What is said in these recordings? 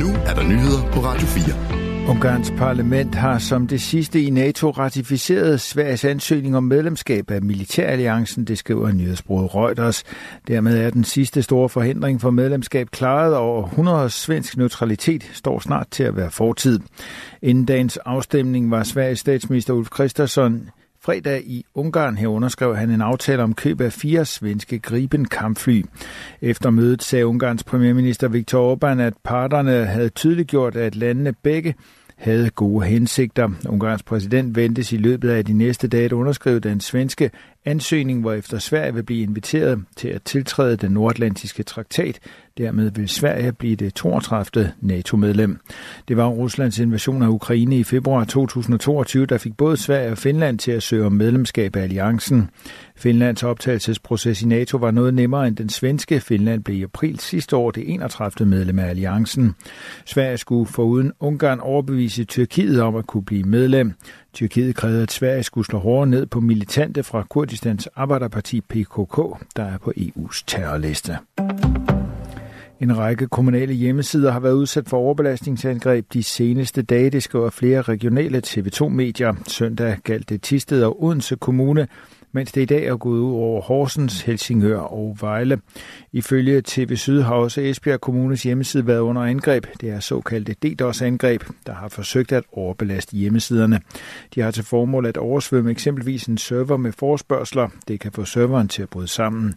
Nu er der nyheder på Radio 4. Ungarns parlament har som det sidste i NATO ratificeret Sveriges ansøgning om medlemskab af Militæralliancen, det skriver nyhedsbruget Reuters. Dermed er den sidste store forhindring for medlemskab klaret og 100 svensk neutralitet, står snart til at være fortid. Inden dagens afstemning var Sveriges statsminister Ulf Christensen Fredag i Ungarn her underskrev han en aftale om køb af fire svenske Gripen kampfly. Efter mødet sagde Ungarns premierminister Viktor Orbán, at parterne havde tydeliggjort, at landene begge havde gode hensigter. Ungarns præsident ventes i løbet af de næste dage at underskrive den svenske ansøgning, hvor efter Sverige vil blive inviteret til at tiltræde den nordatlantiske traktat. Dermed vil Sverige blive det 32. NATO-medlem. Det var Ruslands invasion af Ukraine i februar 2022, der fik både Sverige og Finland til at søge om medlemskab af alliancen. Finlands optagelsesproces i NATO var noget nemmere end den svenske. Finland blev i april sidste år det 31. medlem af alliancen. Sverige skulle foruden Ungarn overbevise Tyrkiet om at kunne blive medlem. Tyrkiet krævede, at Sverige skulle slå hårdere ned på militante fra Kurdistans arbejderparti PKK, der er på EU's terrorliste. En række kommunale hjemmesider har været udsat for overbelastningsangreb de seneste dage, det skriver flere regionale TV2-medier. Søndag galt det Tisted og Odense Kommune, mens det i dag er gået ud over Horsens, Helsingør og Vejle. Ifølge TV Syd har også Esbjerg Kommunes hjemmeside været under angreb. Det er såkaldte DDoS-angreb, der har forsøgt at overbelaste hjemmesiderne. De har til formål at oversvømme eksempelvis en server med forspørgseler. Det kan få serveren til at bryde sammen.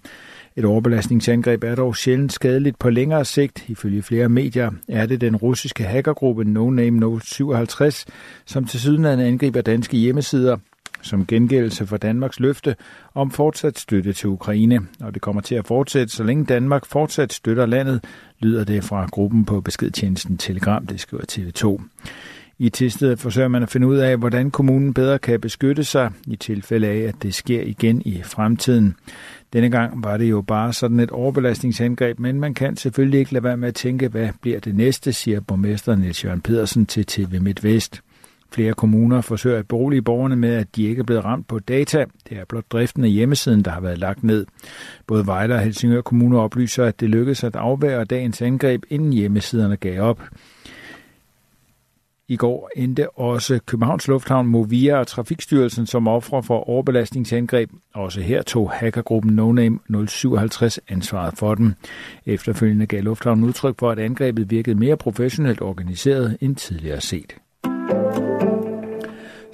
Et overbelastningsangreb er dog sjældent skadeligt på længere sigt. Ifølge flere medier er det den russiske hackergruppe No Name No 57, som til sydenlandet angriber danske hjemmesider som gengældelse for Danmarks løfte om fortsat støtte til Ukraine. Og det kommer til at fortsætte, så længe Danmark fortsat støtter landet, lyder det fra gruppen på beskedtjenesten Telegram, det skriver TV2. I Tisted forsøger man at finde ud af, hvordan kommunen bedre kan beskytte sig i tilfælde af, at det sker igen i fremtiden. Denne gang var det jo bare sådan et overbelastningsangreb, men man kan selvfølgelig ikke lade være med at tænke, hvad bliver det næste, siger borgmester Niels Jørgen Pedersen til TV MidtVest. Flere kommuner forsøger at bolige borgerne med, at de ikke er blevet ramt på data. Det er blot driften af hjemmesiden, der har været lagt ned. Både Vejle og Helsingør Kommune oplyser, at det lykkedes at afvære dagens angreb, inden hjemmesiderne gav op. I går endte også Københavns Lufthavn, Movia og Trafikstyrelsen som ofre for overbelastningsangreb. Også her tog hackergruppen NoName 057 ansvaret for dem. Efterfølgende gav Lufthavnen udtryk for, at angrebet virkede mere professionelt organiseret end tidligere set.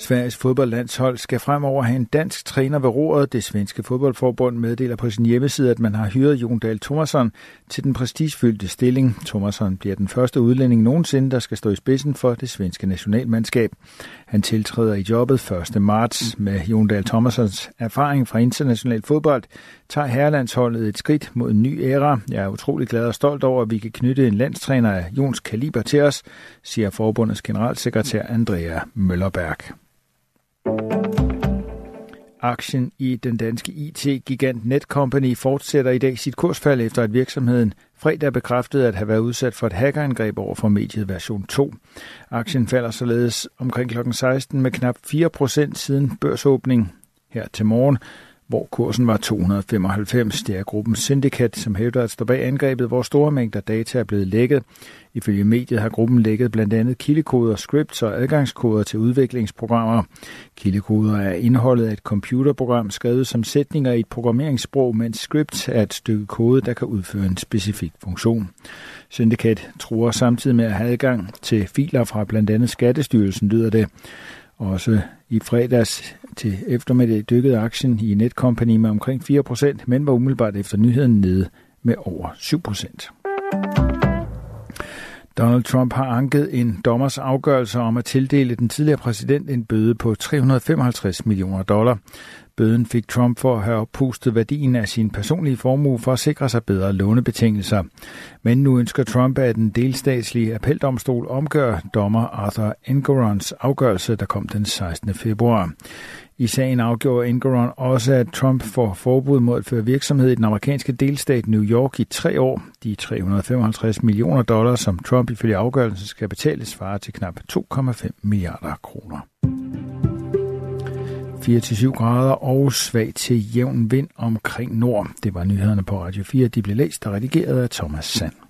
Sveriges fodboldlandshold skal fremover have en dansk træner ved roret. Det svenske fodboldforbund meddeler på sin hjemmeside, at man har hyret Jon Dahl Thomasson til den prestigefyldte stilling. Thomasson bliver den første udlænding nogensinde, der skal stå i spidsen for det svenske nationalmandskab. Han tiltræder i jobbet 1. marts. Med Jon Dahl Thomassons erfaring fra international fodbold tager herrelandsholdet et skridt mod en ny æra. Jeg er utrolig glad og stolt over, at vi kan knytte en landstræner af Jons kaliber til os, siger forbundets generalsekretær Andrea Møllerberg. Aktien i den danske IT-gigant Netcompany fortsætter i dag sit kursfald efter at virksomheden fredag bekræftede at have været udsat for et hackerangreb over for mediet version 2. Aktien falder således omkring kl. 16 med knap 4% siden børsåbning her til morgen, hvor kursen var 295. Det er gruppen Syndicate, som hævder at stå bag angrebet, hvor store mængder data er blevet lækket. Ifølge mediet har gruppen lækket blandt andet kildekoder, scripts og adgangskoder til udviklingsprogrammer. Kildekoder er indholdet af et computerprogram skrevet som sætninger i et programmeringssprog, mens scripts er et stykke kode, der kan udføre en specifik funktion. Syndicate tror samtidig med at have adgang til filer fra blandt andet Skattestyrelsen, lyder det. Også i fredags til eftermiddag dykkede aktien i Netcompany med omkring 4%, men var umiddelbart efter nyheden nede med over 7%. Donald Trump har anket en dommers afgørelse om at tildele den tidligere præsident en bøde på 355 millioner dollar. Bøden fik Trump for at have oppustet værdien af sin personlige formue for at sikre sig bedre lånebetingelser. Men nu ønsker Trump, at den delstatslige appeldomstol omgør dommer Arthur Engorons afgørelse, der kom den 16. februar. I sagen afgjorde Engeron også, at Trump får forbud mod at føre virksomhed i den amerikanske delstat New York i tre år. De 355 millioner dollars, som Trump ifølge afgørelsen skal betales, svarer til knap 2,5 milliarder kroner. 4-7 grader og svag til jævn vind omkring nord. Det var nyhederne på Radio 4. De blev læst og redigeret af Thomas Sand.